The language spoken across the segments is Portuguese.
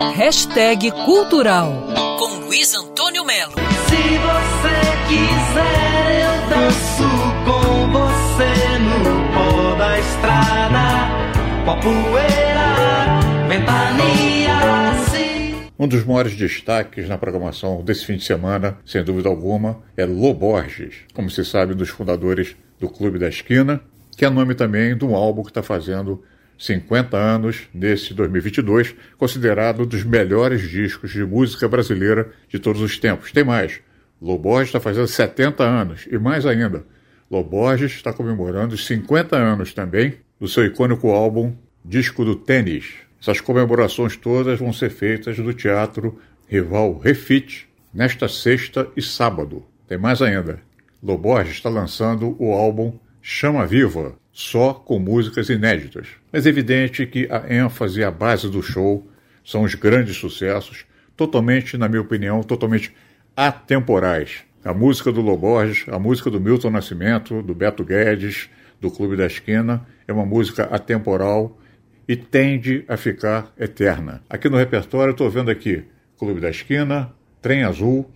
Hashtag Cultural com Luiz Antônio Melo. Se você quiser, eu danço com você no pó da estrada, com a poeira, ventania. Assim. Um dos maiores destaques na programação desse fim de semana, sem dúvida alguma, é Loborges, como se sabe, um dos fundadores do Clube da Esquina, que é nome também de um álbum que está fazendo 50 anos nesse 2022, considerado um dos melhores discos de música brasileira de todos os tempos. Tem mais. Loborges está fazendo 70 anos e mais ainda. Loborges está comemorando os 50 anos também do seu icônico álbum Disco do Tênis. Essas comemorações todas vão ser feitas no Teatro Rival Refit nesta sexta e sábado. Tem mais ainda. Loborges está lançando o álbum Chama Viva, só com músicas inéditas. Mas é evidente que a ênfase e a base do show são os grandes sucessos, totalmente, na minha opinião, totalmente atemporais. A música do Loborges, a música do Milton Nascimento, do Beto Guedes, do Clube da Esquina, é uma música atemporal e tende a ficar eterna. Aqui no repertório, estou vendo aqui Clube da Esquina, Trem Azul,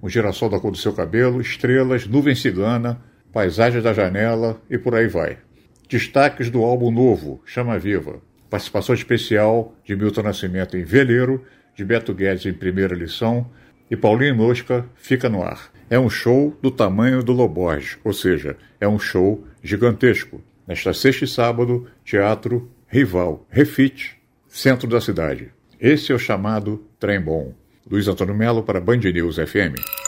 O Girassol da Cor do Seu Cabelo, Estrelas, Nuvem Cigana, Paisagem da Janela e por aí vai. Destaques do álbum novo, Chama Viva. Participação especial de Milton Nascimento em Veleiro, de Beto Guedes em Primeira Lição e Paulinho Mosca Fica no Ar. É um show do tamanho do Loborges, ou seja, é um show gigantesco. Nesta sexta e sábado, Teatro Rival, Refit, centro da cidade. Esse é o chamado Trem Bom. Luiz Antônio Melo para Band News FM.